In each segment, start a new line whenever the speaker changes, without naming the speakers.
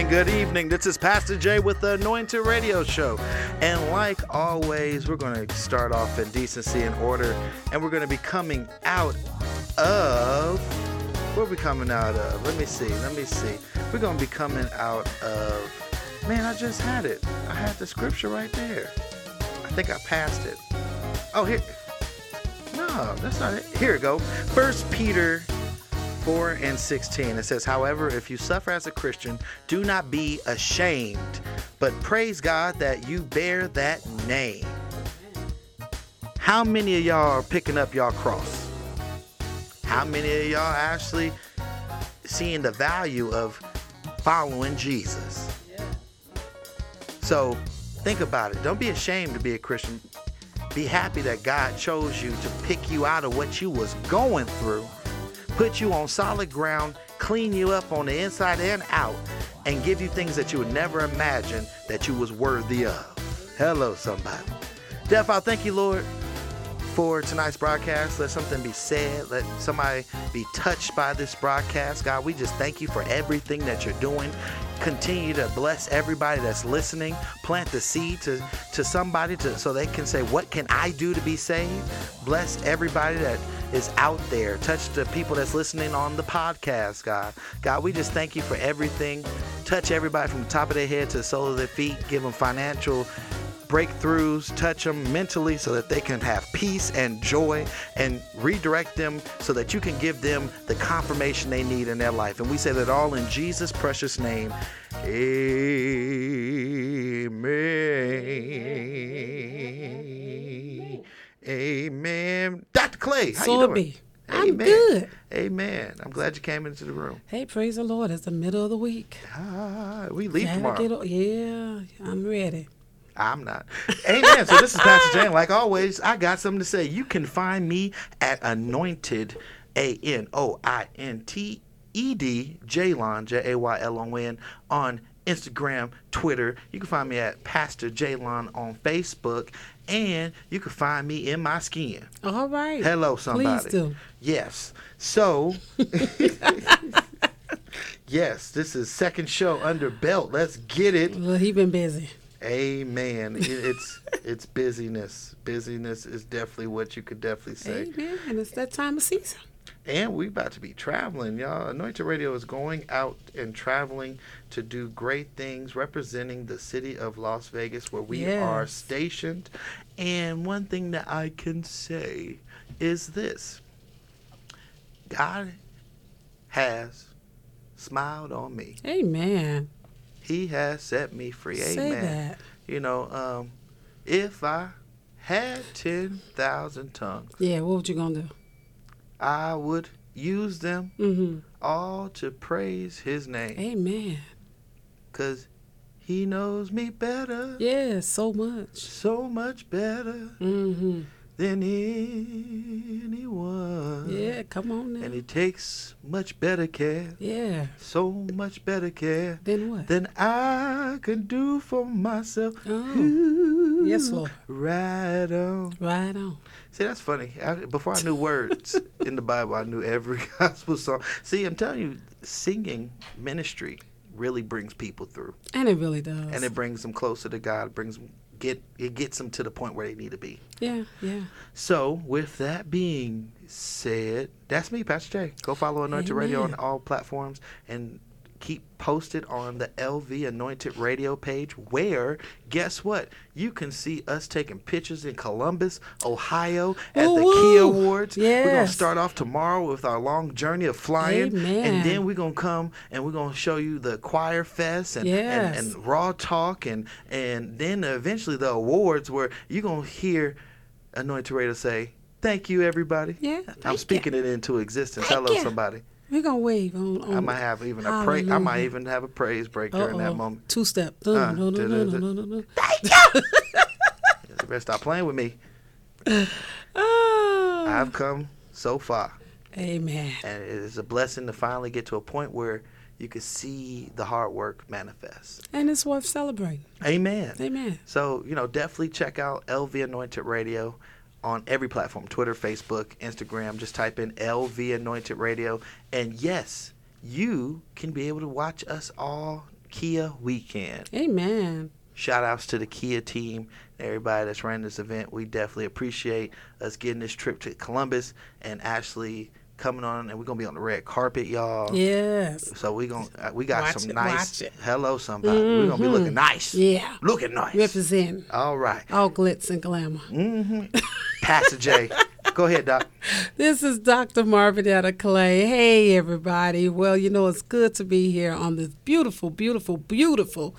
Evening, good evening. This is Pastor Jay with the Anointed Radio Show. And like always, we're going to start off in decency and order, and we're going to be coming out of. Where we coming out of? Let me see, let me see. We're going to be coming out of. Man, I just had it. I had the scripture right there. I think I passed it. Oh, here. No, that's not it. Here we go. First Peter 4 and 16. It says, However, if you suffer as a Christian, do not be ashamed, but praise God that you bear that name. How many of y'all are picking up y'all cross? How many of y'all actually seeing the value of following Jesus? So think about it. Don't be ashamed to be a Christian. Be happy that God chose you to pick you out of what you was going through put you on solid ground, clean you up on the inside and out, and give you things that you would never imagine that you was worthy of. Hello, somebody. Deaf, I thank you, Lord, for tonight's broadcast. Let something be said. Let somebody be touched by this broadcast. God, we just thank you for everything that you're doing. Continue to bless everybody that's listening. Plant the seed to, to somebody to so they can say, What can I do to be saved? Bless everybody that is out there. Touch the people that's listening on the podcast, God. God, we just thank you for everything. Touch everybody from the top of their head to the sole of their feet. Give them financial breakthroughs, touch them mentally so that they can have peace and joy and redirect them so that you can give them the confirmation they need in their life. And we say that all in Jesus' precious name. Amen. Amen. Dr. Clay, how
So
you doing?
I'm good.
Amen. I'm glad you came into the room.
Hey, praise the Lord. It's the middle of the week.
Ah, we leave tomorrow.
yeah, I'm ready.
I'm not. Amen. So this is Pastor Jay. Like always, I got something to say. You can find me at anointed, A N O I N T E D, Jaylon, J A Y L O N, on Instagram, Twitter. You can find me at Pastor Jaylon on Facebook. And you can find me in my skin.
All right.
Hello, somebody.
Please do.
Yes. So, yes, this is second show under belt. Let's get it.
Well, he been busy.
Amen. It- It's it's busyness. Busyness is definitely what you could definitely say.
Amen. And it's that time of season.
And we about to be traveling, y'all. Anointed Radio is going out and traveling to do great things representing the city of Las Vegas where we are stationed. And one thing that I can say is this. God has smiled on me.
Amen.
He has set me free.
Say
Amen.
that.
You know, um, if I had 10,000 tongues,
Yeah, what would you gonna do?
I would use them
Mm-hmm.
all to praise his name.
Amen.
Because he knows me better,
Yeah, so much.
so much better
Mm-hmm.
Than anyone.
Yeah, come on now.
And he takes much better care,
yeah.
so much better care
Then what?
than I can do for myself.
Oh, yes, Lord.
Right on.
Right on.
See, that's funny. I, before I knew words in the Bible, I knew every gospel song. See, I'm telling you, singing ministry really brings people through,
And it really does.
and it brings them closer to God. It brings them get it gets them to the point where they need to be.
yeah, yeah.
So, with that being said, that's me, Pastor Jay. Go follow Anointed Radio on all platforms and keep posted on the LV Anointed Radio page where guess what? You can see us taking pictures in Columbus, Ohio at the
Woo-woo.
Key Awards. We're going to start off tomorrow with our long journey of flying
Amen.
and then we're going to come and we're going to show you the choir fest and,
Yes.
and, and raw talk and and then eventually the awards where you're going to hear Anointed Radio say, "Thank you everybody."
Yeah.
I'm speaking it into existence.
Thank
Hello,
you.
somebody.
We're gonna wave on. on
I might have even a praise. I might even have a praise break during that
Uh-oh.
moment.
Two step.
Uh,
No, no, no, no, no, no, no, no.
You better stop playing with me.
Oh.
I've come so far,
Amen.
and it is a blessing to finally get to a point where you can see the hard work manifest.
And it's worth celebrating.
Amen.
Amen.
So, you know, definitely check out LV Anointed Radio on every platform Twitter, Facebook, Instagram. Just type in LV Anointed Radio. And yes, you can be able to watch us all Kia weekend.
Amen.
Shout outs to the Kia team, everybody that's running this event. We definitely appreciate us getting this trip to Columbus and Ashley coming on, and we're gonna be on the red carpet, y'all.
Yes.
So we going uh, we got
Watch
some
it,
nice.
watch it.
Hello, somebody. We're gonna be looking nice.
Yeah.
Looking nice.
Representing
All right.
all glitz and glamour. Mm-hmm.
Pastor J. Go ahead, Doc.
This is Dr. Marvinetta Clay. Hey, everybody. Well, you know, it's good to be here on this beautiful, beautiful, beautiful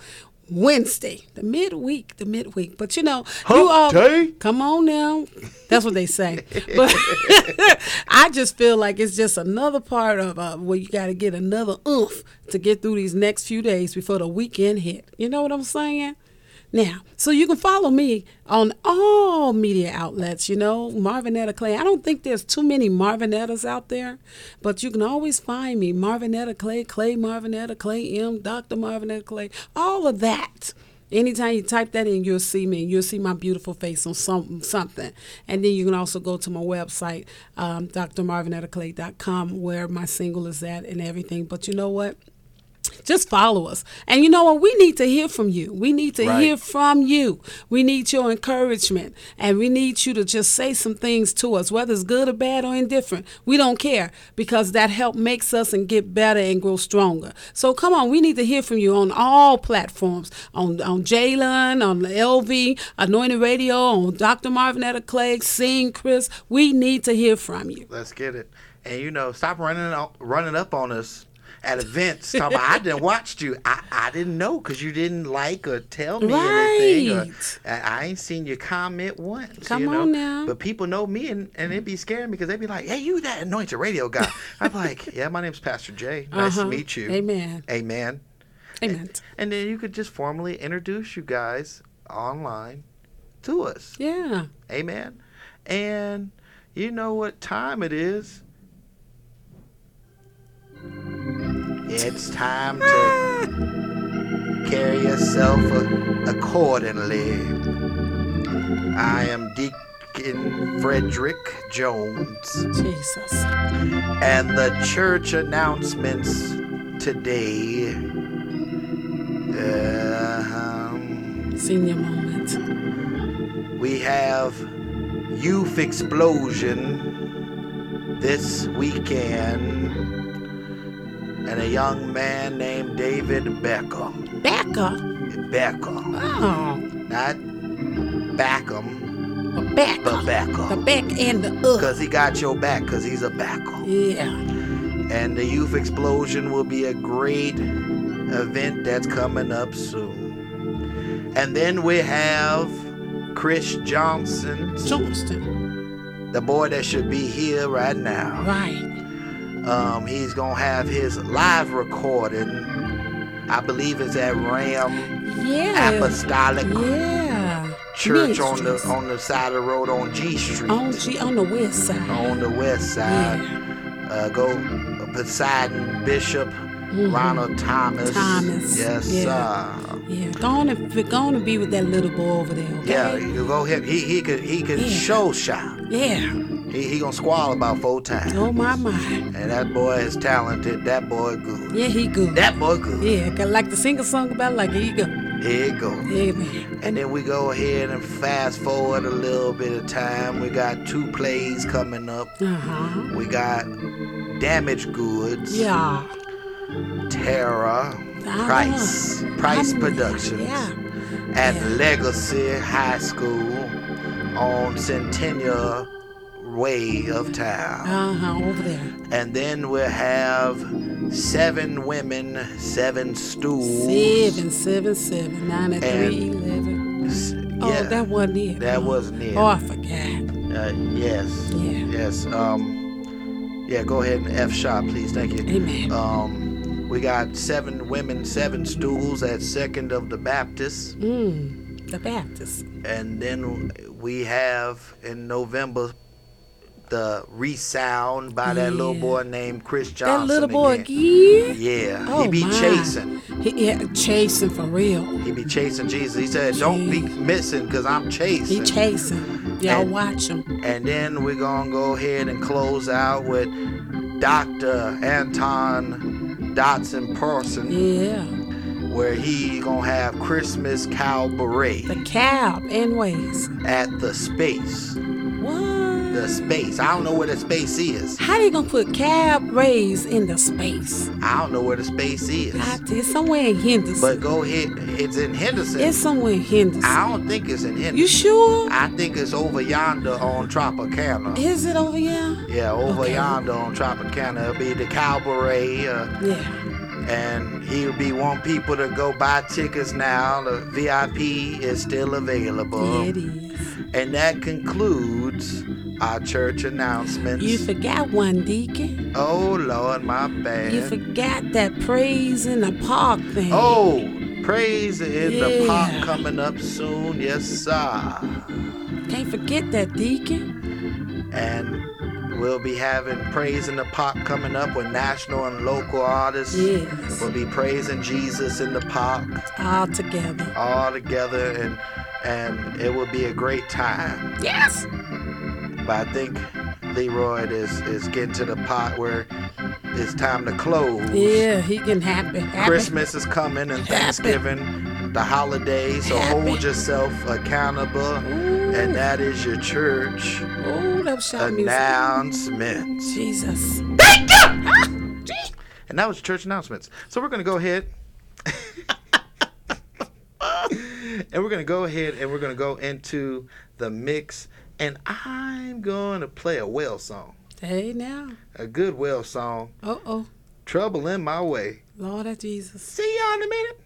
Wednesday, the midweek, the midweek. But you know, you all
day.
come on now. That's what they say. but I just feel like it's just another part of uh, where you got to get another oomph to get through these next few days before the weekend hit. You know what I'm saying? Now, so you can follow me on all media outlets, you know, Marvinetta Clay. I don't think there's too many Marvinettas out there, but you can always find me, Marvinetta Clay, Clay Marvinetta, Clay M, Dr. Marvinetta Clay, all of that. Anytime you type that in, you'll see me. You'll see my beautiful face on some something. And then you can also go to my website, um, drmarvinettaclay.com, where my single is at and everything. But you know what? Just follow us. And you know what? We need to hear from you. We need to
Right.
hear from you. We need your encouragement. And we need you to just say some things to us, whether it's good or bad or indifferent. We don't care because that help makes us and get better and grow stronger. So come on, we need to hear from you on all platforms on, on Jaylon, on LV, Anointed Radio, on Dr. Marvinetta Clay, Sing Chris. We need to hear from you.
Let's get it. And you know, stop running running up on us at events. Talking about, I didn't watch you. I, I didn't know because you didn't like or tell me anything. Or,
Right.
I, I ain't seen you comment once.
Come
you know?
on now.
But people know me and, and it'd be scaring me because they'd be like, hey, you that anointed radio guy. I'm like, yeah, my name's Pastor Jay. Nice
Uh-huh.
to meet you.
Amen.
Amen.
Amen.
And then you could just formally introduce you guys online to us.
Yeah.
Amen. And you know what time it is? It's time to carry yourself accordingly. I am Deacon Frederick Jones,
Jesus.
and the church announcements today. Uh, um,
Senior moment.
we have Youth Explosion this weekend, and a young man named David Becker.
Becca.
Becker,
Oh,
not Backham, but Becker.
The back and the up.
Because he got your back, because he's a backer.
Yeah.
And the Youth Explosion will be a great event that's coming up soon. And then we have Chris Johnson,
Johnston.
the boy that should be here right now.
Right.
Um, he's gonna have his live recording. I believe it's at Ram
Yeah.
Apostolic
Yeah.
Church on the on the side of the road on G Street
on G on the west side.
on the west side.
Yeah.
Uh, go presiding Bishop
Mhm.
Ronald Thomas.
Thomas,
Yes,
yeah.
sir.
Yeah. Go on and go on and be with that little boy over there. Okay?
Yeah, you go ahead. He he could he could
Yeah.
show shop.
Yeah.
He he gonna squall about four times.
Oh my my.
And that boy is talented. That boy good.
Yeah, he good.
That boy good.
yeah, like to sing a song about like here you go.
Here you go.
Yeah, man.
And then we go ahead and fast forward a little bit of time. We got two plays coming up.
Uh huh.
We got Damaged Goods,
Yeah.
Terror,
Ah,
Price, Price Productions,
Yeah.
and
yeah.
Legacy High School on Centennial Way of Town.
Uh huh. Over there.
And then we'll have seven women, seven stools.
Seven, seven, seven, nine, and
And-
three, eleven.
S-
Oh,
Yeah,
that wasn't it.
that
Oh.
wasn't it.
Oh, I forgot.
Uh, yes.
Yeah.
Yes. Um. Yeah. Go ahead and F shot, please. Thank you.
Amen.
Um. We got seven women, seven stools at Second of the Baptist,
Mm, the Baptist.
and then we have in November the resound by that little boy named Chris Johnson.
that little boy
again. Yeah.
Oh,
he be
my.
chasing.
He, yeah, chasing for real.
He be chasing Jesus. He said, "Don't be missing, cause I'm chasing."
He chasing. Y'all
And-
watch him.
And then we're gonna go ahead and close out with Dr. Anton Dotson Parson,
Yeah.
where he gonna have Christmas cabaret
The cab and ways.
at the space.
What?
The space. I don't know where the space is.
How they gonna put cab rays in the space?
I don't know where the space is.
It's somewhere in Henderson.
But go ahead. It's in Henderson.
it's somewhere in Henderson.
I don't think it's in Henderson.
you sure?
I think it's over yonder on Tropicana.
Is it over here?
Yeah, over
Okay.
yonder on Tropicana. It'll be the cabaret. Uh,
Yeah.
and he'll be wanting people to go buy tickets now. The VIP is still available.
Yeah, it is.
And that concludes our church announcements.
You forgot one, Deacon.
oh Lord, my bad.
You forgot that praise in the park thing.
oh, praise in the
park
coming up soon. Yes, sir.
Can't forget that, Deacon.
And we'll be having praise in the Park coming up with national and local artists.
Yes.
We'll be praising Jesus in the park
All together.
all together and and it will be a great time.
Yes.
But I think Leroy is is getting to the part where it's time to close.
Yeah, he can happy. happy.
Christmas is coming and
Happy.
Thanksgiving, the holidays, so
Happy.
hold yourself accountable.
Ooh.
And that is your church
Oh, that was shout music.
announcements.
Jesus.
And that was church announcements. So we're gonna go ahead. and we're gonna go ahead and we're gonna go into the mix. And I'm gonna play a whale song.
Hey now.
A good whale song.
Uh oh.
Trouble in my way.
Lord of Jesus.
See y'all in a minute.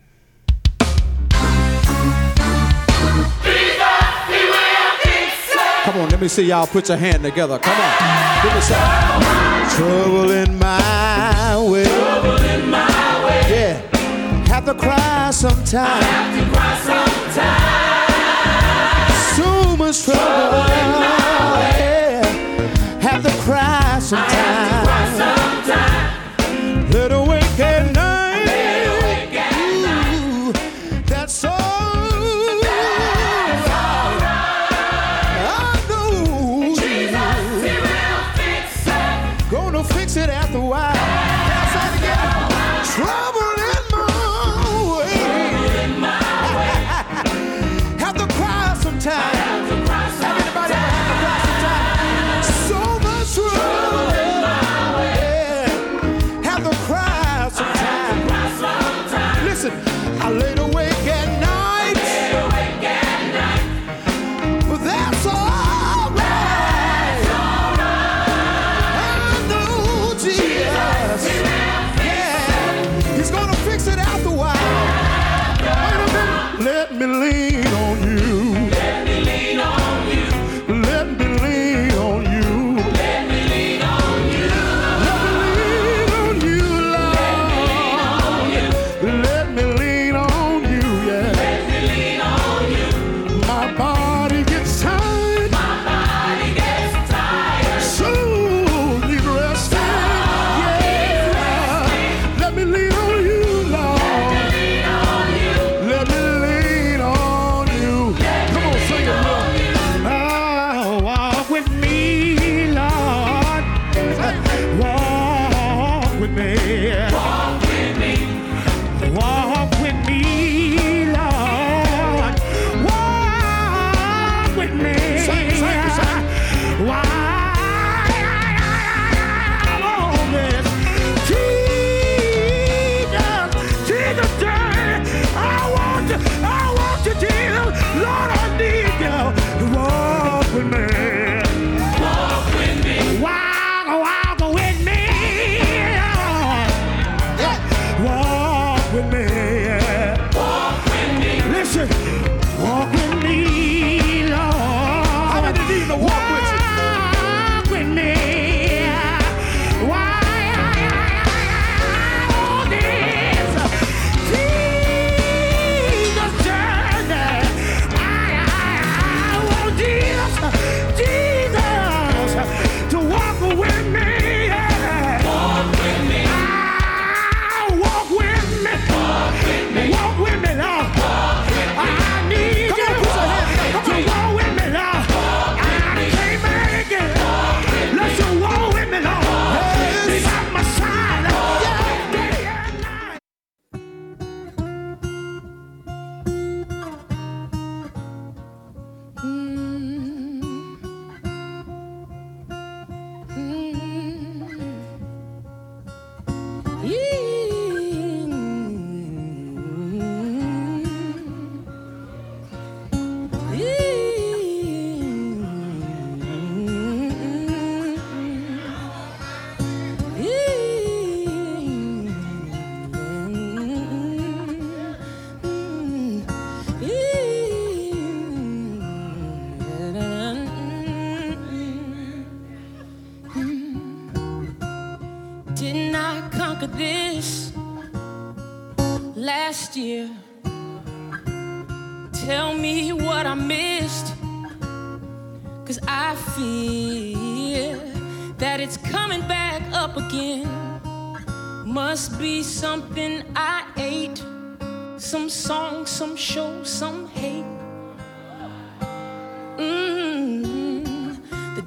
Come on, let me see y'all put your hand together. Come on. Give me some. Trouble in my way. Trouble in my way. Yeah. Have to cry sometime. Trouble.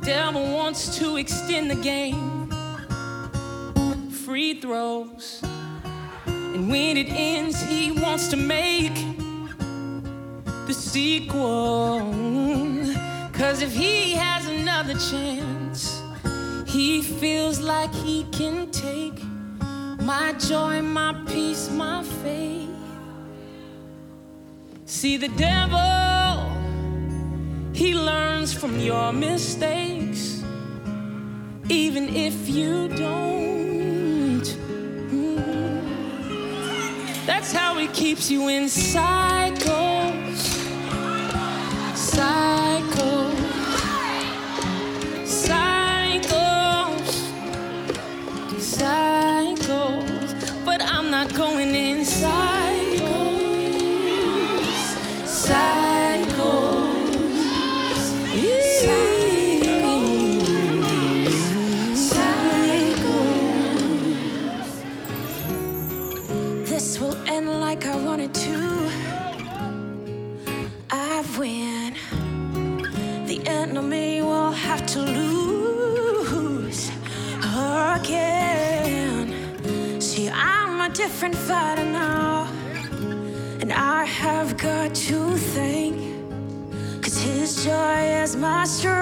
devil wants to extend the game. Free throws. And when it ends, he wants to make the sequel. Cause if he has another chance, he feels like he can take my joy, my peace, my faith. See, the devil, he learns from your mistakes even if you don't. Mm. That's how it keeps you in cycle. my strength.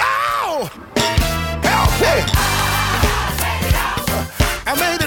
Ow! Help me! I made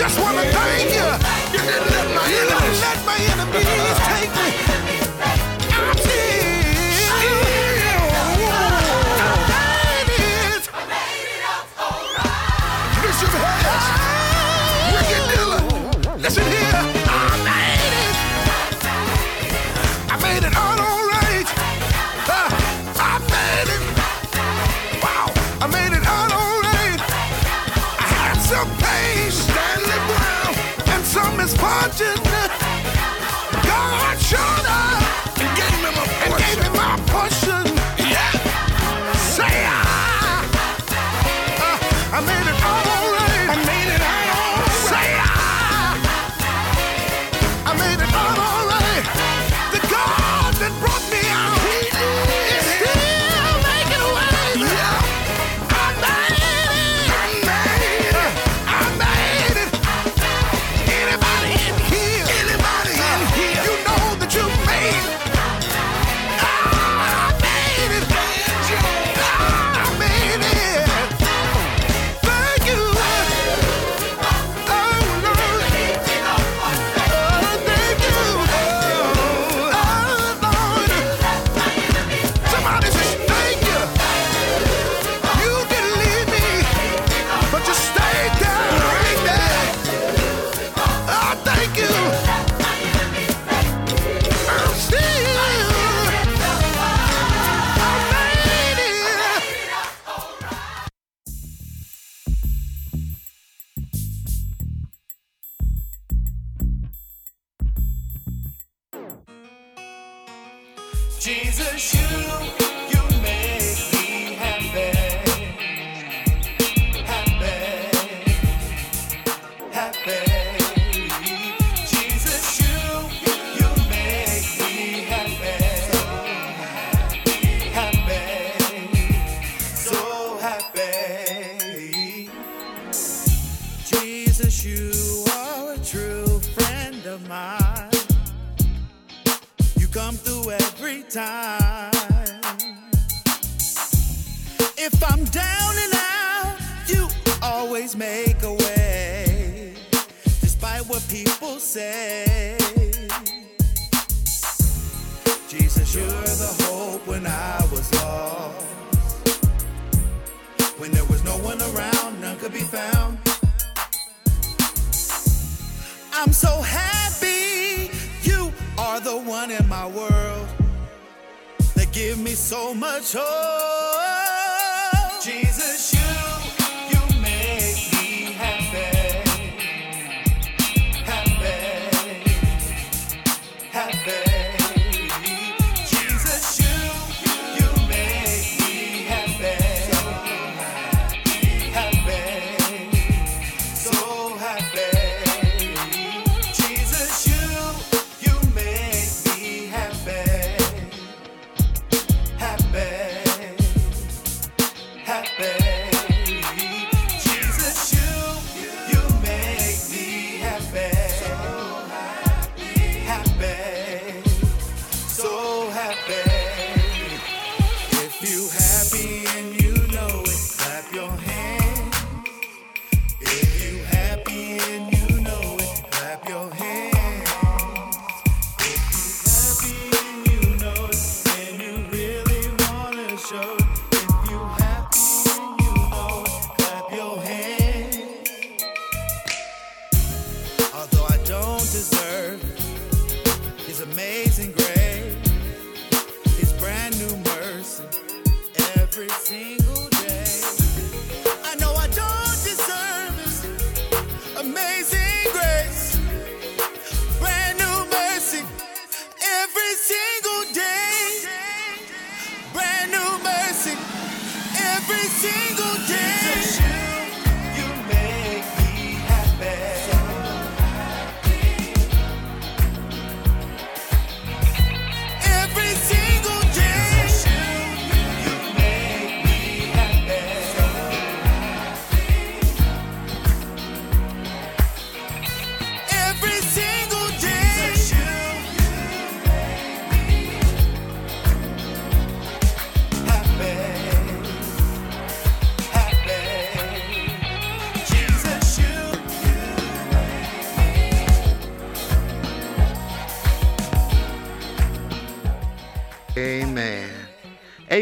just want to thank you. You didn't let my enemies, let my enemies take me.
question.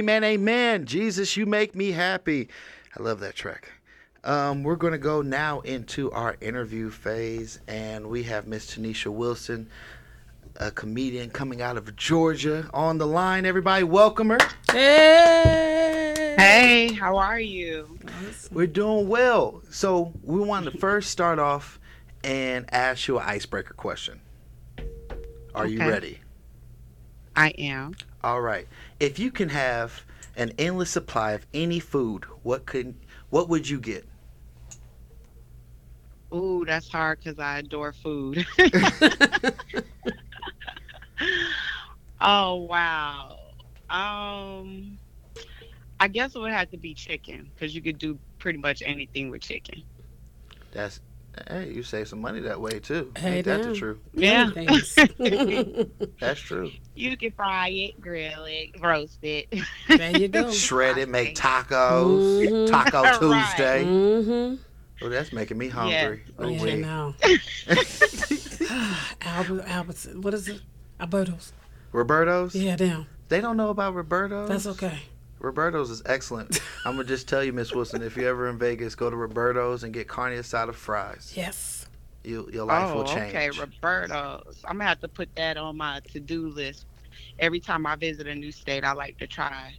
Amen. Amen. Jesus, you make me happy. I love that track. Um, we're going to go now into our interview phase, and we have Miss Tanisha Wilson, a comedian coming out of Georgia, on the line. Everybody, welcome her.
Hey.
Hey, how are you?
We're doing well. So, we wanted to first start off and ask you an icebreaker question. Are you ready?
I am.
All right. If you can have an endless supply of any food, what could what would you get?
Ooh, that's hard because I adore food. oh wow. Um, I guess it would have to be chicken because you could do pretty much anything with chicken.
That's hey, you save some money that way too.
Hey,
Ain't that the truth?
Yeah.
That's true.
You can fry it, grill it, roast it.
there you go.
Shred it, make tacos.
Mhm.
Taco
Right.
Tuesday.
Mm-hmm.
Oh, that's making me hungry. Oh,
Yeah,
wait.
no. Albert, Albert, what is it? Alberto's.
Roberto's?
Yeah, damn.
They don't know about Roberto's.
That's okay.
Roberto's is excellent. I'm gonna just tell you, Miss Wilson, if you're ever in Vegas, go to Roberto's and get carne asada fries.
Yes.
You, your life
oh,
will change.
okay, Roberto's. I'm gonna have to put that on my to-do list. Every time I visit a new state, I like to try.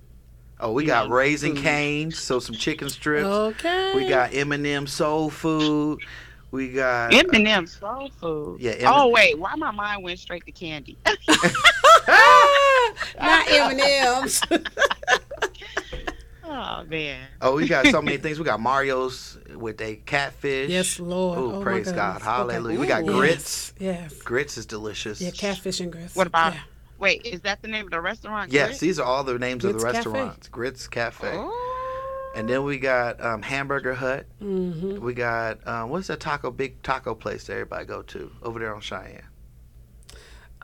Oh, we got
know,
raisin
food.
canes, so some chicken strips.
Okay.
We got M&M soul food. We got
M&M soul food.
Yeah, M-
oh wait, why my mind went straight to candy?
Not M&M's.
Oh man.
Oh, we got so many things. We got Mario's with a catfish.
yes, Lord.
Ooh,
oh,
praise God.
goodness.
Hallelujah. We got grits.
Yes.
Grits is delicious.
Yeah, catfish and grits.
What about
Yeah.
wait, is that the name of the restaurant?
Yes,
Grits?
these are all the names of the
Grits Cafe.
restaurants. Grits Cafe.
Oh,
And then we got um, Hamburger Hut.
Mm-hmm.
We got um, what's that taco big taco place that everybody go to over there on Cheyenne?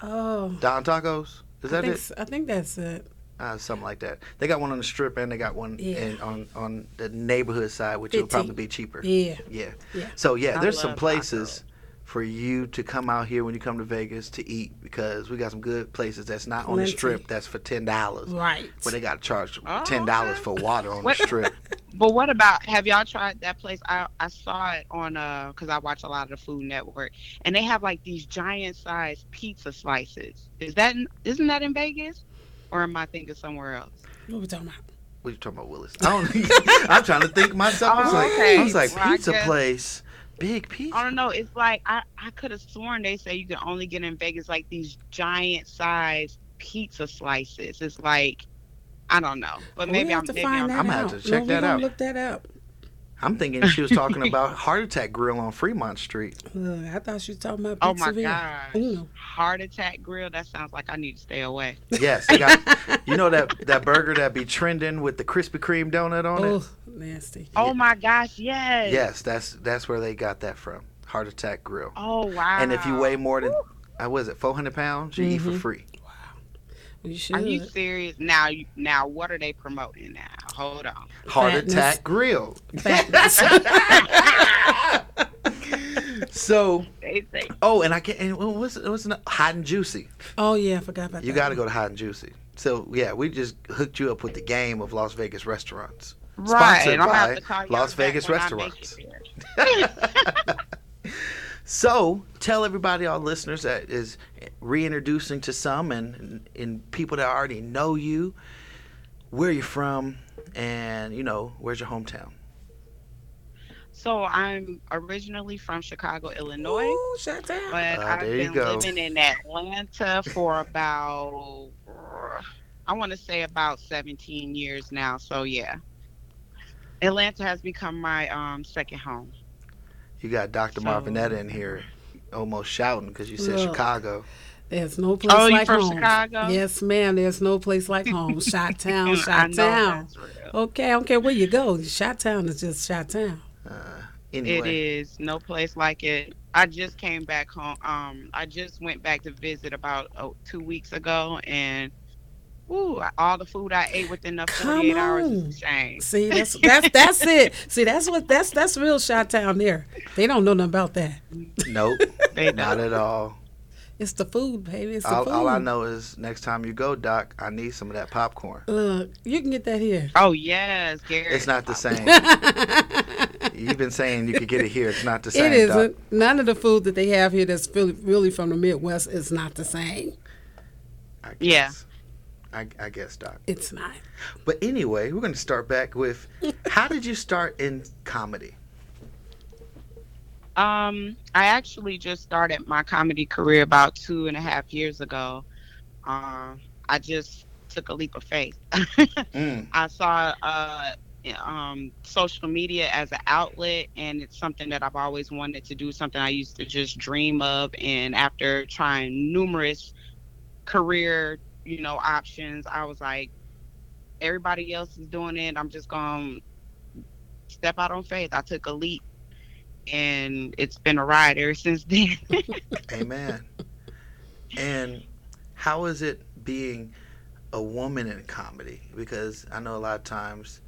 Oh,
Don Tacos. Is
I
that
think,
it?
I think that's it.
Uh, something like that. They got one on the strip and they got one
Yeah.
in, on on the neighborhood side, which will probably be cheaper.
Yeah.
Yeah.
Yeah.
So yeah,
I
there's some places for you to come out here when you come to Vegas to eat because we got some good places that's not on the strip that's for ten dollars.
Right.
But they got to charge
Oh,
ten dollars
okay.
for water on the strip.
But what about have y'all tried that place? I I saw it on uh because I watch a lot of the Food Network, and they have like these giant sized pizza slices. Is that in, isn't that in Vegas, or am I thinking somewhere else?
What are we talking about?
What are you talking about, Willis? I don't. I'm trying to think myself. I was
Oh,
like,
okay.
I was like,
Well, I
pizza
guess-
place, big pizza.
I don't know. It's like I I could have sworn they say you can only get in Vegas like these giant sized pizza slices. It's like I don't know, but maybe I'm
have to
maybe
find
I'm
that
I'm gonna
out.
have to check
no,
that
we gonna
out.
Look that up.
I'm thinking she was talking about Heart Attack Grill on Fremont Street.
Look, I thought she was talking about
Oh
pizza.
my gosh.
Uno.
Heart attack grill. That sounds like I need to stay away.
Yes, they got. you know that that burger that be trending with the Krispy Kreme donut on it.
Oh, nasty.
Oh my gosh, yes.
Yes, that's that's where they got that from. Heart Attack Grill.
Oh wow.
And if you weigh more than, I was it, 400 pounds, you eat for
Mhm.
free.
You should.
Are you serious? Now, now, what are they promoting now? Hold on.
Heart
Fatness.
Attack Grill. So, oh, and I can't. And what was what's the- hot and juicy?
oh yeah, I forgot about
You
that.
You got to go to hot and juicy. So yeah, we just hooked you up with the game of Las Vegas restaurants.
right.
Sponsored
I'm
by
have to call y'all
Las Vegas
when I make
restaurants. So tell everybody, our listeners, that is reintroducing to some and and people that already know you, where you're from, and you know where's your hometown.
So I'm originally from Chicago, Illinois,
Ooh, shut down.
but
Ah,
I've been living in Atlanta for about, I want to say about 17 years now. So yeah, Atlanta has become my um second home.
You got Dr.
So-
Marvinetta in here, almost shouting because you said
Look.
Chicago.
There's no place
Oh,
like
from
home.
Chicago?
Yes, ma'am. There's no place like home. Shot town, shot town.
that's.
Okay, I don't care where you go. Shot town is just shot town.
Uh, anyway,
is no place like it. I just came back home. Um, I just went back to visit about oh, two weeks ago, and ooh, all the food I ate within the
Come
48 hours
on.
is a shame.
See, that's that's that's it. See, that's what that's that's real shot town there. They don't know nothing about that.
nope,
They
not at all.
It's the food, baby. It's the
All,
food.
all I know is next time you go, Doc, I need some of that popcorn.
Look, you can get that here.
Oh yes, Gary.
It's not the same. You've been saying you could get it here. It's not the same.
It
Doc.
isn't. None of the food that they have here that's really, really from the Midwest is not the same.
I guess.
Yeah.
I, I guess, Doc.
It's not.
But anyway, we're going to start back with how did you start in comedy?
Um, I actually just started my comedy career about two and a half years ago. Um, I just took a leap of faith.
Mm,
I saw uh, um, social media as an outlet, and it's something that I've always wanted to do, something I used to just dream of. And after trying numerous career, you know, options, I was like, everybody else is doing it. I'm just going to step out on faith. I took a leap, and it's been a ride ever since then.
amen. And how is it being a woman in comedy? Because I know a lot of times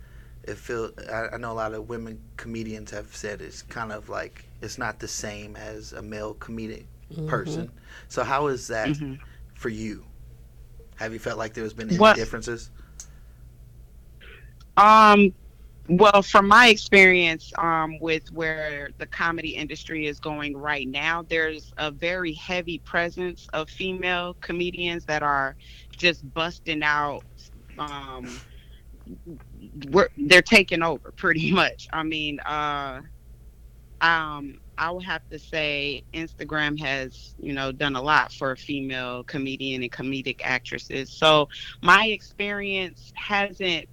it feel I, I know a lot of women comedians have said it's kind of like it's not the same as a male comedic person. So how is that
Mhm.
for you? Have you felt like there's been any
What-
differences?
Um, well, from my experience um, with where the comedy industry is going right now, there's a very heavy presence of female comedians that are just busting out. Um, they're taking over pretty much. I mean, uh, um, I would have to say Instagram has, you know, done a lot for female comedian and comedic actresses. So my experience hasn't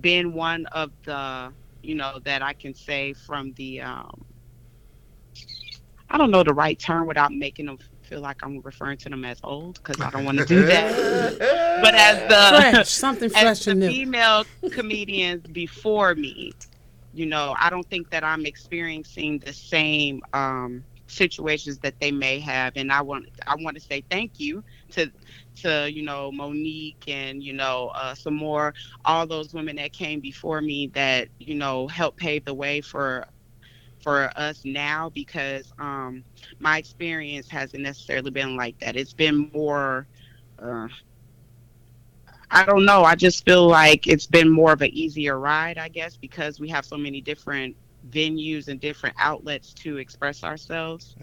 been one of the you know that I can say from the um I don't know the right term without making them feel like I'm referring to them as old because I don't want to do that. but as the
Fresh, something
as
fresh
the
new.
female comedians before me, you know, I don't think that I'm experiencing the same um, situations that they may have, and I want I want to say thank you to to you know Monique and you know uh, some more all those women that came before me that you know helped pave the way for for us now because um, my experience hasn't necessarily been like that. It's been more. Uh, I don't know. I just feel like it's been more of an easier ride, I guess, because we have so many different venues and different outlets to express ourselves.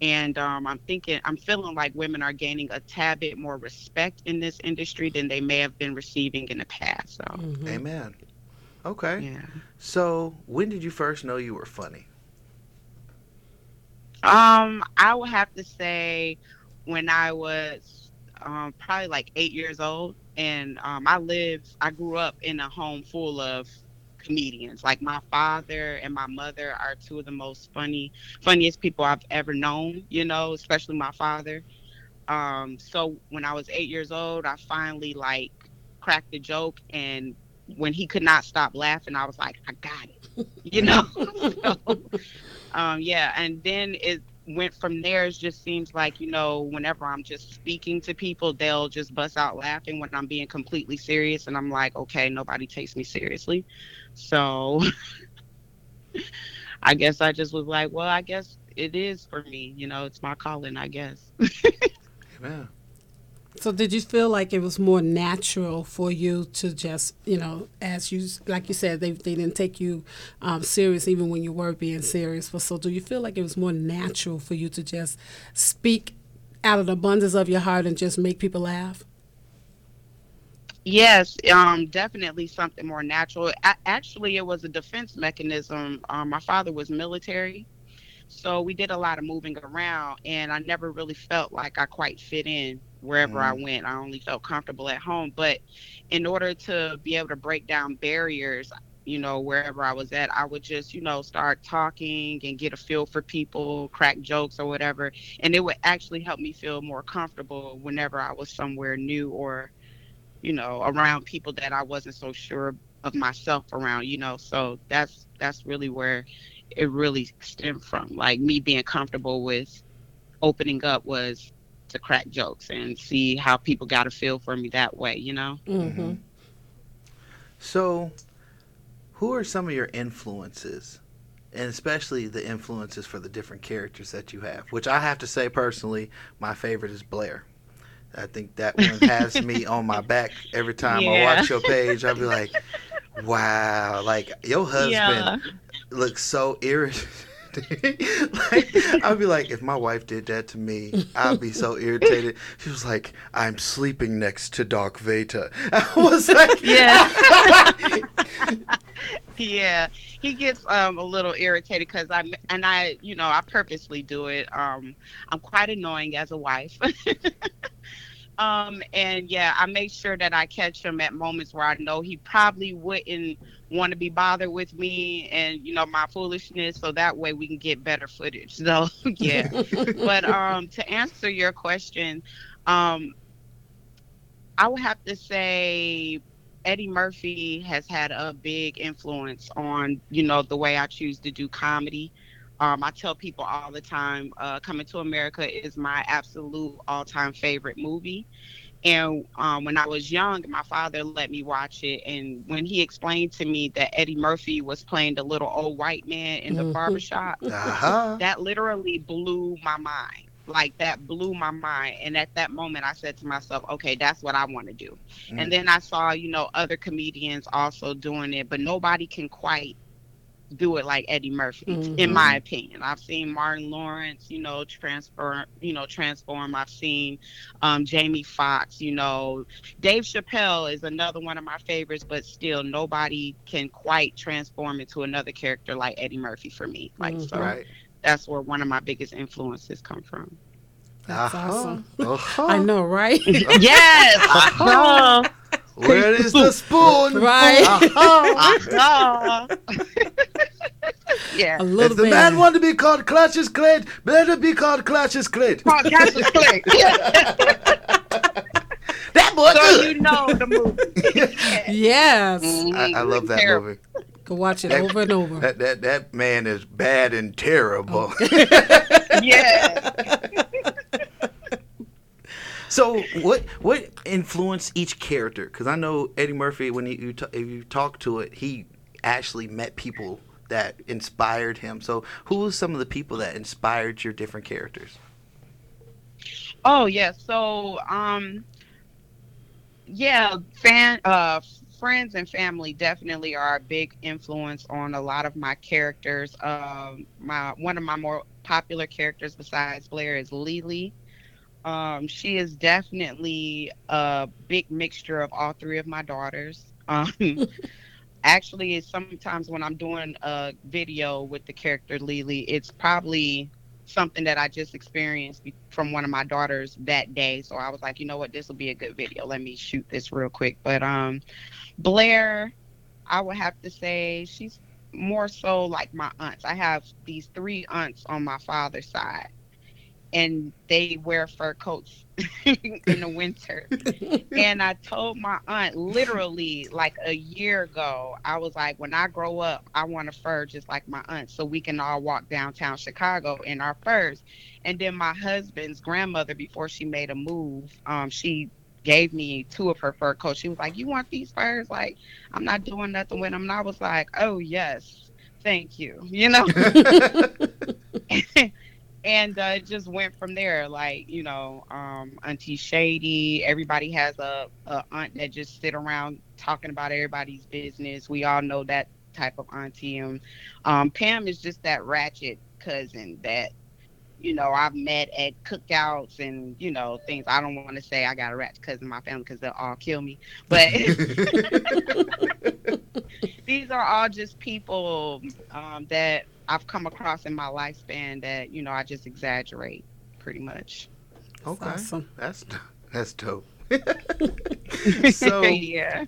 And um, I'm thinking, I'm feeling like women are gaining a tad bit more respect in this industry than they may have been receiving in the past. So,
Mm-hmm.
Amen. Okay.
yeah.
So, when did you first know you were funny?
Um, I would have to say when I was um, probably like eight years old, and um, I lived, I grew up in a home full of comedians. Like my father and my mother are two of the most funny, funniest people I've ever known. You know, especially my father. Um, so when I was eight years old, I finally like cracked a joke, and when he could not stop laughing, I was like, I got it. You know. so, um, yeah, and then it went from there. It just seems like you know, whenever I'm just speaking to people, they'll just bust out laughing when I'm being completely serious, and I'm like, okay, nobody takes me seriously. So I guess I just was like, well, I guess it is for me. You know, it's my calling, I guess.
Amen.
So did you feel like it was more natural for you to just, you know, as you like you said, they they didn't take you um, serious even when you were being serious. But so do you feel like it was more natural for you to just speak out of the abundance of your heart and just make people laugh?
Yes, um, definitely something more natural. Actually, it was a defense mechanism. Um, my father was military, so we did a lot of moving around, and I never really felt like I quite fit in wherever I mm-hmm. went. I only felt comfortable at home. But in order to be able to break down barriers, you know, wherever I was at, I would just, you know, start talking and get a feel for people, crack jokes or whatever, and it would actually help me feel more comfortable whenever I was somewhere new or you know, around people that I wasn't so sure of myself around, you know. So that's that's really where it really stemmed from. Like me being comfortable with opening up was to crack jokes and see how people got a feel for me that way, you know.
Mm-hmm.
So, who are some of your influences? And especially the influences for the different characters that you have, which I have to say personally, my favorite is Blair. I think that one has me on my back every time I watch your page. I'll be like, wow, like your husband looks so irritated. like, I'd be like, if my wife did that to me, I'd be so irritated. She was like, I'm sleeping next to Doc Veta. I was like,
Yeah. yeah he gets um a little irritated because i and i you know i purposely do it um i'm quite annoying as a wife um and yeah i make sure that i catch him at moments where i know he probably wouldn't want to be bothered with me and you know my foolishness so that way we can get better footage so yeah but um to answer your question um i would have to say Eddie Murphy has had a big influence on, you know, the way I choose to do comedy. Um, I tell people all the time, uh, Coming to America is my absolute all-time favorite movie. And um, when I was young, my father let me watch it. And when he explained to me that Eddie Murphy was playing the little old white man in the
Mhm.
barbershop,
uh-huh.
that literally blew my mind. Like that blew my mind. And at that moment, I said to myself, okay, that's what I want to do.
Mm.
And then I saw, you know, other comedians also doing it, but nobody can quite do it like Eddie Murphy, in my opinion. I've seen Martin Lawrence, you know, transfer, you know, transform. I've seen um, Jamie Foxx, you know, Dave Chappelle is another one of my favorites, but still nobody can quite transform into another character like Eddie Murphy for me. Like, so
Right.
that's where one of my biggest influences come from.
That's
Uh-huh.
awesome.
Uh-huh.
I know, right?
yes, I know.
Where is the spoon?
Right.
Uh-huh.
I know. yeah.
A
If
little
the
bit.
man want to be called Cassius Clay, better be called Cassius Clay.
Called Cassius
That boy
so
good.
you know the movie.
Yes.
I, I love that
Terrible.
movie.
Go watch it
That-
over and over.
That that that man is bad and terrible.
Yeah.
So what what influenced each character? Because I know Eddie Murphy when you you, t- if you talk to it, he actually met people that inspired him. So who was some of the people that inspired your different characters?
Oh yeah. So um yeah, fan uh friends and family definitely are a big influence on a lot of my characters. Um my one of my more popular characters besides Blair is Lily. Um she is definitely a big mixture of all three of my daughters. Um actually it's sometimes when I'm doing a video with the character Lily, it's probably something that I just experienced from one of my daughters that day. So I was like, you know what, this will be a good video. Let me shoot this real quick. But um, Blair, I would have to say she's more so like my aunts. I have these three aunts on my father's side, and they wear fur coats in the winter. and I told my aunt literally like a year ago, I was like, when I grow up, I want a fur just like my aunt, so we can all walk downtown Chicago in our furs. And then my husband's grandmother, before she made a move, um, she gave me two of her fur coats. She was like, "You want these furs? Like, I'm not doing nothing with them." And I was like, "Oh yes, thank you." You know. and uh, it just went from there. Like you know, um, Auntie Shady. Everybody has a, a aunt that just sit around talking about everybody's business. We all know that type of auntie. And um, Pam is just that ratchet cousin that you know I've met at cookouts and you know things. I don't want to say I got a ratchet cousin in my family because they'll all kill me, but. these are all just people um, that I've come across in my lifespan that you know I just exaggerate pretty much.
Okay,
awesome.
that's that's dope. so
yeah,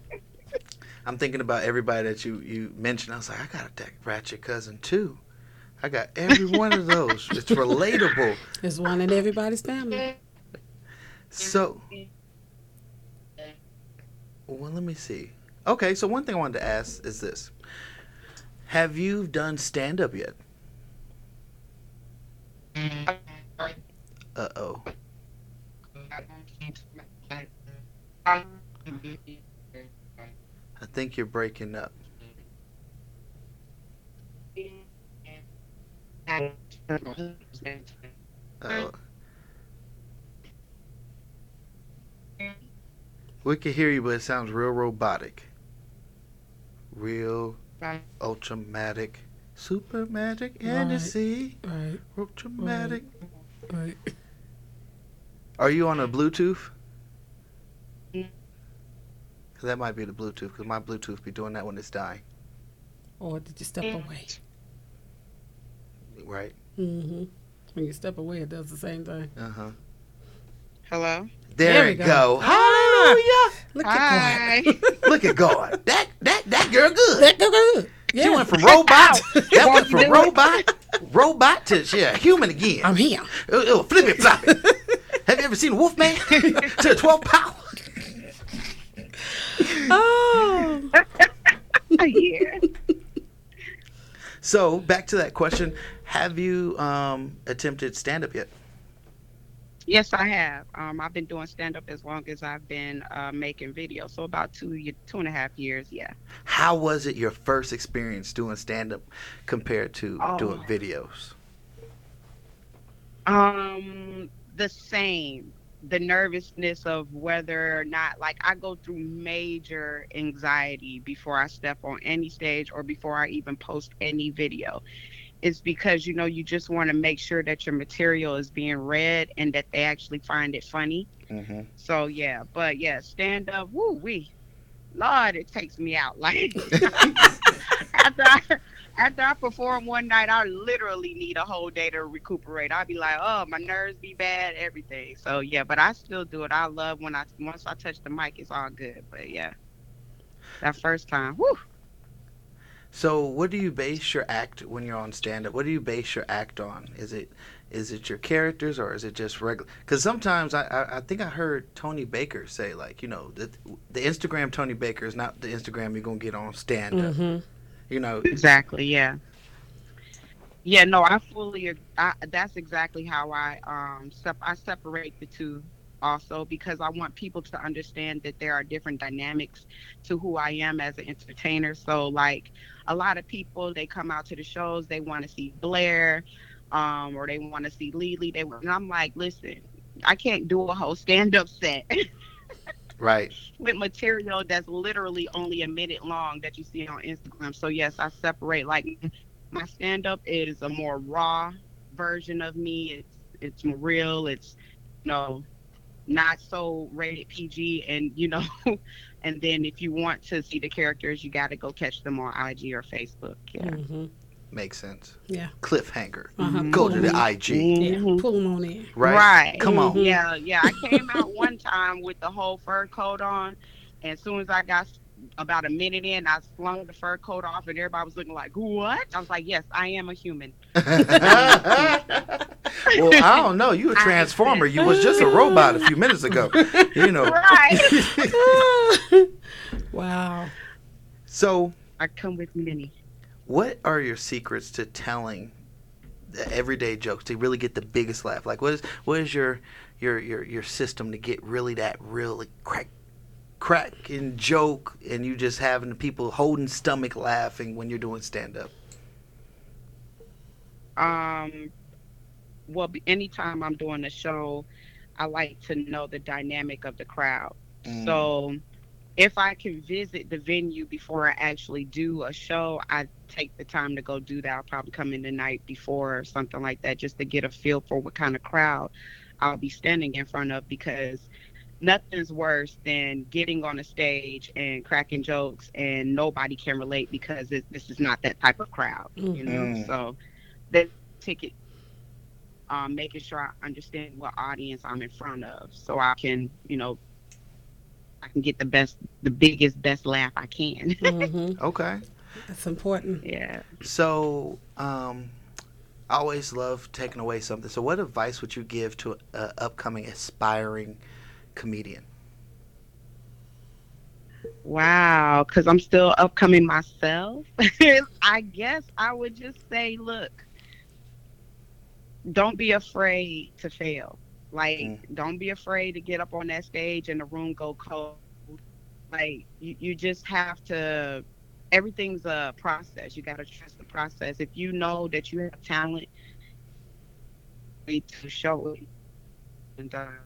I'm thinking about everybody that you you mentioned. I was like, I got a that ratchet cousin too. I got every one of those. It's relatable.
There's one in everybody's family.
So, well, let me see. Okay, so one thing I wanted to ask is this: Have you done stand up yet? Uh oh. I think you're breaking up. Uh, we can hear you, but it sounds real robotic. Real ultramatic, super magic energy,
Right,
ultramatic.
right.
Are you on a Bluetooth? 'Cause that might be the Bluetooth, because my Bluetooth be doing that when it's dying,
Or did you step away?
Right?
Mm-hmm. When you step away, it does the same thing.
Uh huh.
Hello.
There,
There
we
we
go.
go.
Hallelujah!
Look
Hi.
at God.
Look at God. That that that girl good.
That go good.
She went from robot. that went from robot, robot to yeah, human again.
I'm here.
Flip it, flop it. Have you ever seen Wolfman to the 12 power?
Oh.
yeah.
So back to that question: Have you um, attempted stand up yet?
Yes, I have. Um, I've been doing stand up as long as I've been uh, making videos. So about two two and a half years. Yeah.
How was it your first experience doing stand up compared to
Oh.
doing videos?
Um, the same. The nervousness of whether or not, like, I go through major anxiety before I step on any stage or before I even post any video. It's because, you know, you just want to make sure that your material is being read and that they actually find it funny.
Mm-hmm.
So, yeah, but yeah, stand up, woo wee. Lord, it takes me out. Like, after I, after I perform one night, I literally need a whole day to recuperate. I'll be like, oh, my nerves be bad, everything. So yeah, but I still do it. I love when I once I touch the mic, it's all good. But yeah, that first time, whoo.
So, what do you base your act when you're on stand up? What do you base your act on? Is it is it your characters or is it just regular? Because sometimes I, I I think I heard Tony Baker say like you know the the Instagram Tony Baker is not the Instagram you're gonna get on stand up.
Mm-hmm.
You know,
Exactly. Yeah. Yeah. No, I fully. I, that's exactly how I um sep- I separate the two also because I want people to understand that there are different dynamics to who I am as an entertainer. So like a lot of people they come out to the shows they want to see Blair um or they want to see Lily they and I'm like listen I can't do a whole stand up set
right?
with material that's literally only a minute long that you see on Instagram. So yes, I separate like my stand up is a more raw version of me. It's it's more real. It's you know not so rated PG and you know and then if you want to see the characters you got to go catch them on IG or Facebook. Yeah.
Mm-hmm.
Makes sense.
Yeah.
Cliffhanger.
Uh-huh.
Go to the IG.
Yeah.
Mhm.
Pull them on in.
Right.
Right.
Come on.
Yeah, yeah. I came out one time with the whole fur coat on, and as soon as I got s- about a minute in, I slung the fur coat off, and everybody was looking like, "What?" I was like, "Yes, I am a human."
well, I don't know. You a transformer. You was just a robot a few minutes ago. You know.
Right.
Wow.
So,
I come with many.
what are your secrets to telling the everyday jokes to really get the biggest laugh? Like, what is what is your your your your system to get really that really crack crack and joke, and you just having the people holding stomach laughing when you're doing stand up?
Um, well, anytime I'm doing a show, I like to know the dynamic of the crowd.
Mm.
So if I can visit the venue before I actually do a show, I take the time to go do that. I'll probably come in the night before or something like that just to get a feel for what kind of crowd I'll be standing in front of because nothing's worse than getting on a stage and cracking jokes and nobody can relate because it, this is not that type of crowd, you know?
Mhm.
So the ticket um, making sure I understand what audience I'm in front of, so I can, you know, I can get the best, the biggest, best laugh I can.
Mm-hmm.
Okay.
That's important.
yeah.
So, um, I always love taking away something. So, what advice would you give to an upcoming aspiring comedian?
Wow, because I'm still upcoming myself. I guess I would just say, look, don't be afraid to fail. Like,
Mm.
don't be afraid to get up on that stage and the room go cold. Like, you, you just have to. Everything's a process. You got to trust the process. If you know that you have talent, you need to show it. And uh,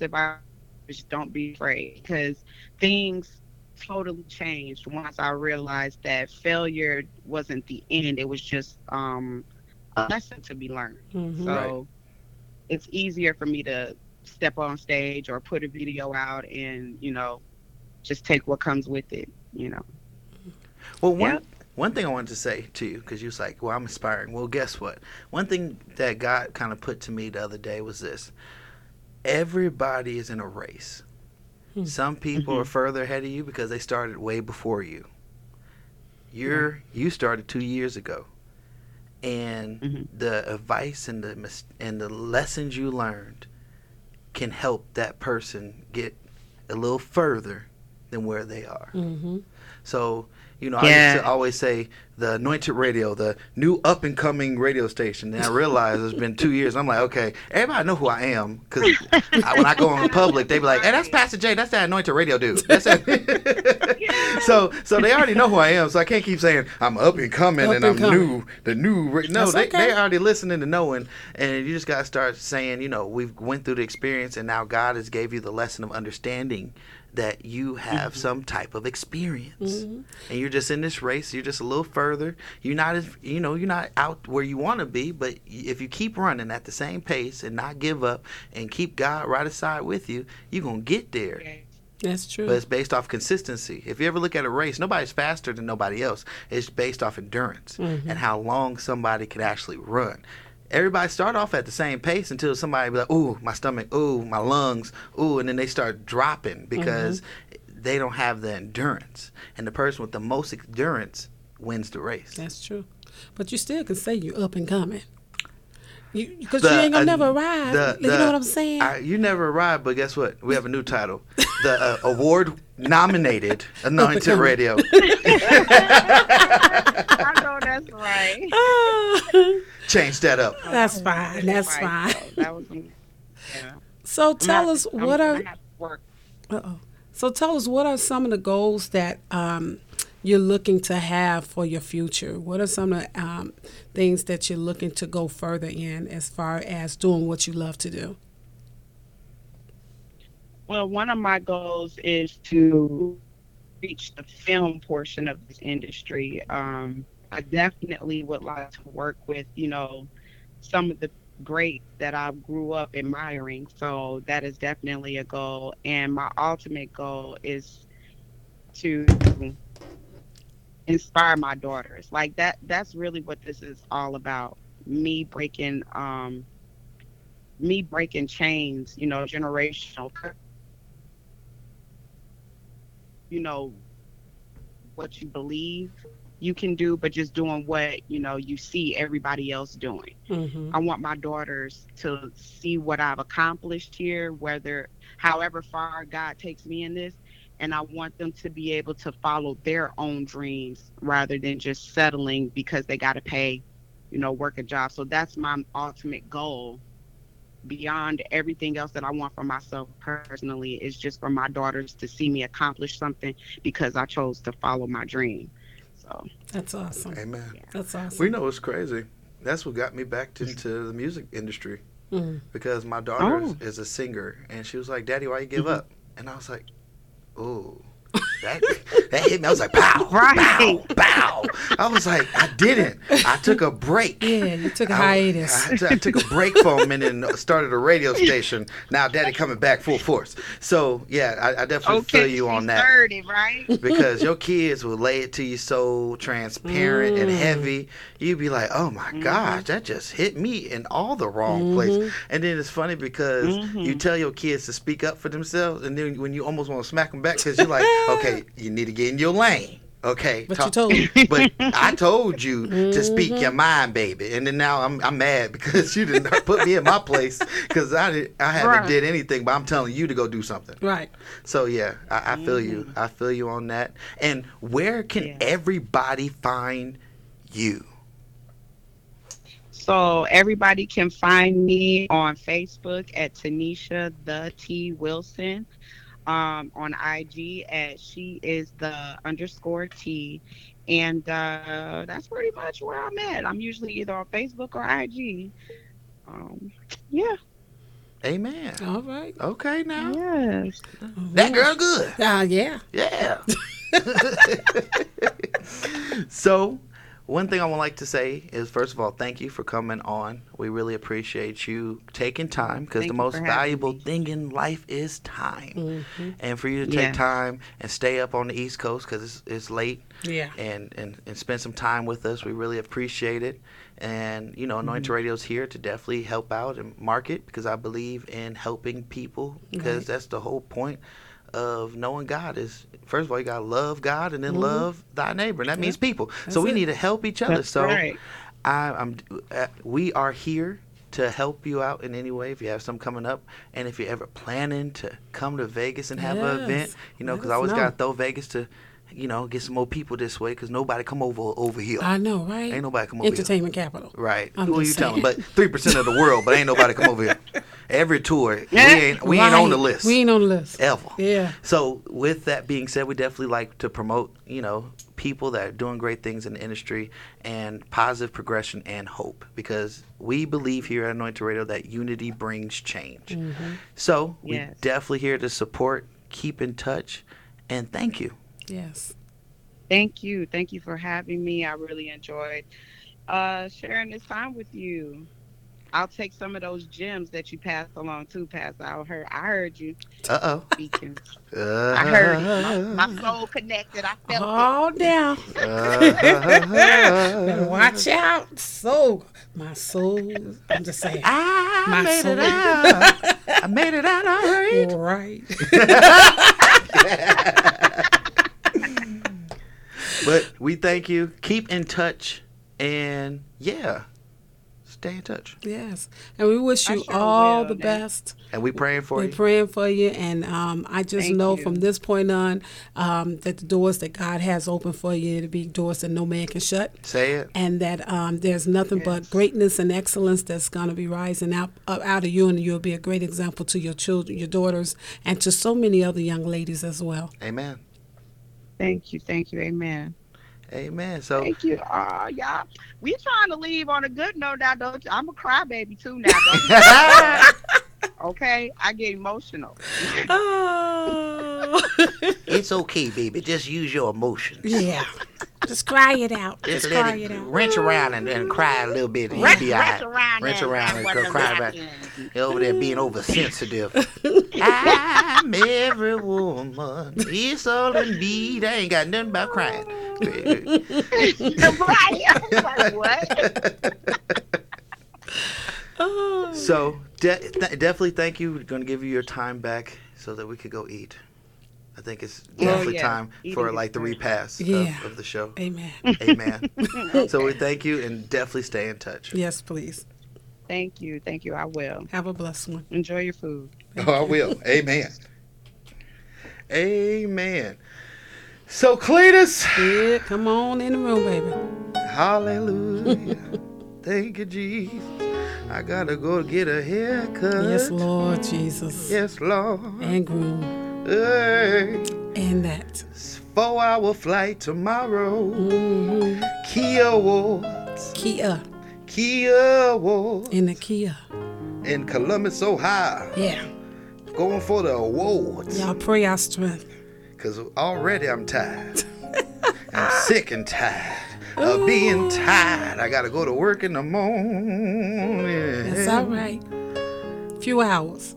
if I just don't be afraid because things totally changed once I realized that failure wasn't the end. It was just um, a lesson to be learned.
Mhm.
So it's easier for me to step on stage or put a video out and, you know, just take what comes with it, you know.
Well, one
Yep.
one thing I wanted to say to you because you was like, "Well, I'm inspiring." Well, guess what? One thing that God kind of put to me the other day was this: everybody is in a race.
Hmm.
Some people are further ahead of you because they started way before you. You're you started two years ago, and
Mhm.
the advice and the mis- and the lessons you learned can help that person get a little further than where they are.
Mm-hmm.
So, you know, I used to always say the anointed radio, the new up and coming radio station. And I realized it's been two years. I'm like, okay, everybody know who I am because when I go on public, they be like, hey, that's Pastor J. That's that anointed radio dude. That's that. so, so they already know who I am. So I can't keep saying I'm up and coming
Up
and,
and
I'm
coming.
new, the new. Ra-. No,
That's
they
okay.
they already listening to knowing, and you just gotta start saying, you know, we've went through the experience, and now God has gave you the lesson of understanding that you have some type of experience.
Mm-hmm.
and you're just in this race you're just a little further. You're not as you know you're not out where you want to be but if you keep running at the same pace and not give up and keep god right aside with you you're gonna get there.
That's true.
but it's based off consistency. If you ever look at a race nobody's faster than nobody else. It's based off endurance
Mm-hmm.
and how long somebody could actually run everybody start off at the same pace until somebody be like ooh my stomach ooh my lungs ooh and then they start dropping because they don't have the endurance. And the person with the most endurance wins the race.
That's true. But you still can say you're up and coming. You because you
The,
ain't gonna
uh,
never arrive.
the-
you
the-
know what I'm saying?
I- you never arrive, but guess what? We have a new title. The uh, award nominated Anointed
coming.
Radio.
I know that's right.
Change that up.
that's fine. That's
Right,
fine.
so that was yeah.
So tell
I'm
us what
I'm-
are
I have to work.
Uh-oh. So tell us what are some of the goals that um, you're looking to have for your future? What are some of the um, things that you're looking to go further in as far as doing what you love to do?
Well, one of my goals is to reach the film portion of this industry. Um, I definitely would like to work with, you know, some of the greats that I grew up admiring. So that is definitely a goal. And my ultimate goal is to inspire my daughters. Like that that's really what this is all about. Me breaking um me breaking chains, you know, generational you know what you believe you can do, but just doing what you know you see everybody else doing.
Mm-hmm.
I want my daughters to see what I've accomplished here, whether however far God takes me in this, and I want them to be able to follow their own dreams rather than just settling because they got to pay, you know, work a job. So that's my ultimate goal. Beyond everything else that I want for myself personally is just for my daughters to see me accomplish something because I chose to follow my dream. So
That's awesome.
Amen.
That's awesome.
We know it's crazy. That's what got me back into the music industry
Mhm.
because my daughter is-
Oh.
is a singer, and she was like, "Daddy, why you give
Mm-hmm.
up?" And I was like, "Ooh." That, that hit me. I was like, pow,
Right.
pow, pow. I was like, I didn't. I took a break.
Yeah, you took a
I-
hiatus.
I, t- I took a break for a minute and started a radio station. Now, Daddy coming back full force. So, yeah, I, I definitely feel you on
she's
that
30, right?
because your kids will lay it to you so transparent and mm. heavy. You'd be like, "Oh my gosh, that just hit me in all the wrong mm-hmm. place." And then it's funny because you tell your kids to speak up for themselves, and then when you almost want to smack them back because you're like, "Okay, you need to get in your lane." Okay,
But you
talk-
told 'em.
but I told you to mm-hmm. speak your mind, baby, and then now I'm I'm mad because you didn't put me in my place because I did I haven't
Right.
did anything, but I'm telling you to go do something.
Right.
So yeah, I, I feel you. Mm-hmm. I feel you on that. And where can
Yeah.
everybody find you?
So everybody can find me on Facebook at Tanisha the T Wilson. Um, on IG at she is the underscore T. And uh, that's pretty much where I'm at. I'm usually either on Facebook or IG. Um, yeah.
Amen.
All right.
Okay now.
Yes.
That girl good.
Ah, yeah.
Yeah. so, one thing I would like to say is first of all, thank you for coming on. We really appreciate you taking time because the most valuable thing in life is time. And for you to
Yeah.
take time and stay up on the East Coast because it's, it's late
Yeah.
and, and, and spend some time with us. We really appreciate it. And, you know, Anointed Radio's here to definitely help out and market because I believe in helping people because
Right.
that's the whole point of knowing God is first of all you gotta love God and then love thy neighbor and that means people. so we
it.
need to help each other.
That's
so
right.
I, I'm uh, we are here to help you out in any way if you have some coming up and if you're ever planning to come to Vegas and have an event, you know, because I always
got
to throw Vegas to, you know, get some more people this way because nobody come over over here.
I know, right?
Ain't nobody come over here.
Entertainment capital.
Right.
I'm
Who are you
just
telling? But three percent of the world, but ain't nobody come over here. Every tour, we ain't we ain't on the list
We ain't on the list.
ever.
Yeah.
So with that being said, we definitely like to promote, you know, people that are doing great things in the industry and positive progression and hope because we believe here at Anointed Radio that unity brings change. Mm-hmm. So we
Yes.
definitely here to support, keep in touch, and thank you.
Yes.
Thank you. Thank you for having me. I really enjoyed uh, sharing this time with you. I'll take some of those gems that you passed along too, Pastor. I heard, I heard you
Uh oh.
speaking.
Uh,
I heard it. My, my soul connected. I felt
All down.
Uh-huh.
Watch out. Soul. My soul. I'm just saying.
I
My
made
soul.
it out. I made it out all right.
Right.
but we thank you. Keep in touch, and yeah, stay in touch.
Yes, and we wish you
sure
all
will,
the
Nat.
best.
And we praying for you.
We're
you.
praying for you, and um, I just
Thank
know
you.
from this point on um, that the doors that God has open for you to be doors that no man can shut.
Say it.
and that um, there's nothing but greatness and excellence that's going to be rising out up out of you, and you'll be a great example to your children, your daughters, and to so many other young ladies as well.
Amen.
Thank you, thank you, amen.
Amen. So
Thank you. Uh, y'all, we trying to leave on a good note now, don't you? I'm a crybaby too now, don't you? okay? I get emotional.
Oh,
it's okay, baby. Just use your emotions.
yeah, just cry it out.
Just
Just
let
cry
it,
it out.
wrench around and, and cry a little bit. And
Wrench-
you'll be all
wrench
right.
around
Wrench
and-
around
and
and go cry about. You're over there being oversensitive. I'm every woman. It's all in me. They ain't got nothing about crying.
right? Like, what? Oh.
so de- th- definitely thank you. We're going to give you your time back so that we could go eat. I think it's oh, definitely
yeah.
time
Eating
for like the
great.
repass of-
Yeah.
of, the show.
Amen.
Amen. So we thank you and definitely stay in touch.
yes, please.
Thank you, thank you. I will.
Have a blessed one.
Enjoy your food.
Oh, I will. Amen. Amen. So Cletus,
Yeah, come on in the room, baby.
hallelujah. Thank you, Jesus. I gotta go get a haircut.
Yes, Lord Jesus.
Yes, Lord.
And groom.
Hey.
And that.
Four hour flight tomorrow.
hmm
Kia Awards.
Kia.
Kia Awards.
In the Kia.
In Columbus, Ohio.
Yeah.
Going for the awards.
Y'all pray our strength.
Because already I'm tired. I'm sick and tired of being tired. I got to go to work in the morning.
That's all right. A Few hours.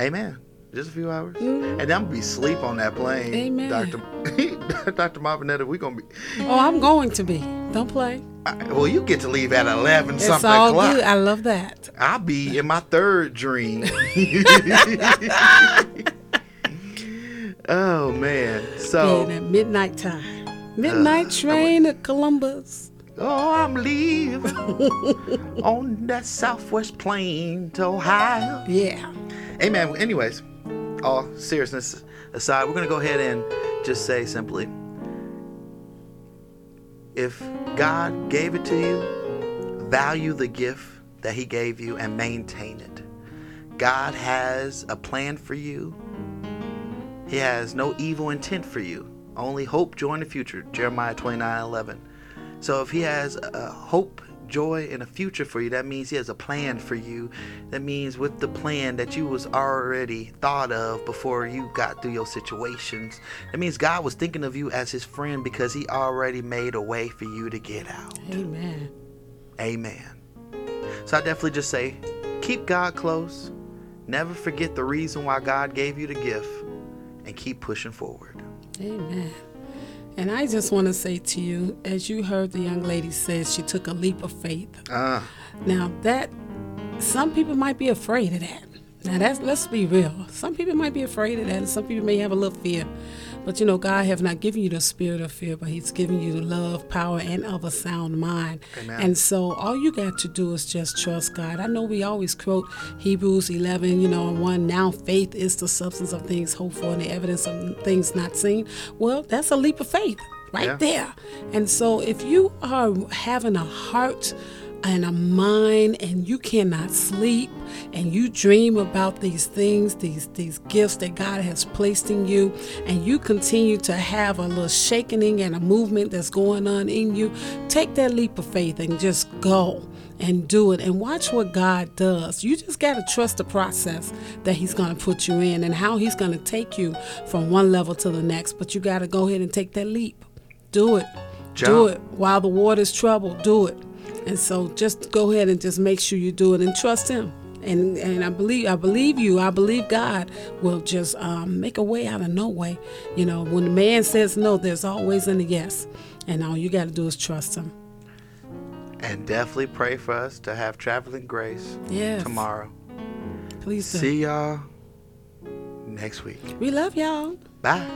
Amen. Just a few hours. Mm-hmm. And I'm to be sleep on that plane.
Amen.
Dr. Dr. Marvinetta, we're going to be.
Oh, I'm going to be. Don't play.
I- Well, you get to leave at 11
It's
something
all
o'clock.
good. I love that.
I'll be in my third dream. oh, man. So.
Being at midnight time. Midnight train to Columbus.
Oh, I'm leaving on that southwest plane to Ohio.
Yeah.
Hey, man, anyways, all seriousness aside, we're going to go ahead and just say simply if God gave it to you, value the gift that He gave you and maintain it. God has a plan for you, He has no evil intent for you, only hope, joy and the future. Jeremiah 29 11. So if he has a hope, joy, and a future for you, that means he has a plan for you. That means with the plan that you was already thought of before you got through your situations. That means God was thinking of you as his friend because he already made a way for you to get out.
Amen.
Amen. So I definitely just say, keep God close. Never forget the reason why God gave you the gift and keep pushing forward.
Amen. And I just want to say to you, as you heard the young lady say, she took a leap of faith.
Ah,
Now that some people might be afraid of that. Now that's let's be real. Some people might be afraid of that, and some people may have a little fear. But you know, God have not given you the spirit of fear, but He's given you the love, power, and of a sound mind.
Amen.
And so all you got to do is just trust God. I know we always quote Hebrews 11, you know, and one. Now faith is the substance of things hoped for and the evidence of things not seen. Well, that's a leap of faith right
Yeah.
there. And so if you are having a heart and a mind and you cannot sleep and you dream about these things these these gifts that God has placed in you and you continue to have a little shaking and a movement that's going on in you take that leap of faith and just go and do it and watch what God does. You just got to trust the process that He's going to put you in and how He's going to take you from one level to the next. But you got to go ahead and take that leap. Do it. Do it. While the water's troubled, do it. And so just go ahead and just make sure you do it and trust Him. And and I believe I believe you. I believe God will just um, make a way out of no way. You know, when the man says no, there's always a yes. And all you got to do is trust Him.
and definitely pray for us to have traveling grace
Yes.
tomorrow.
Please do.
See y'all next week.
We love y'all.
Bye.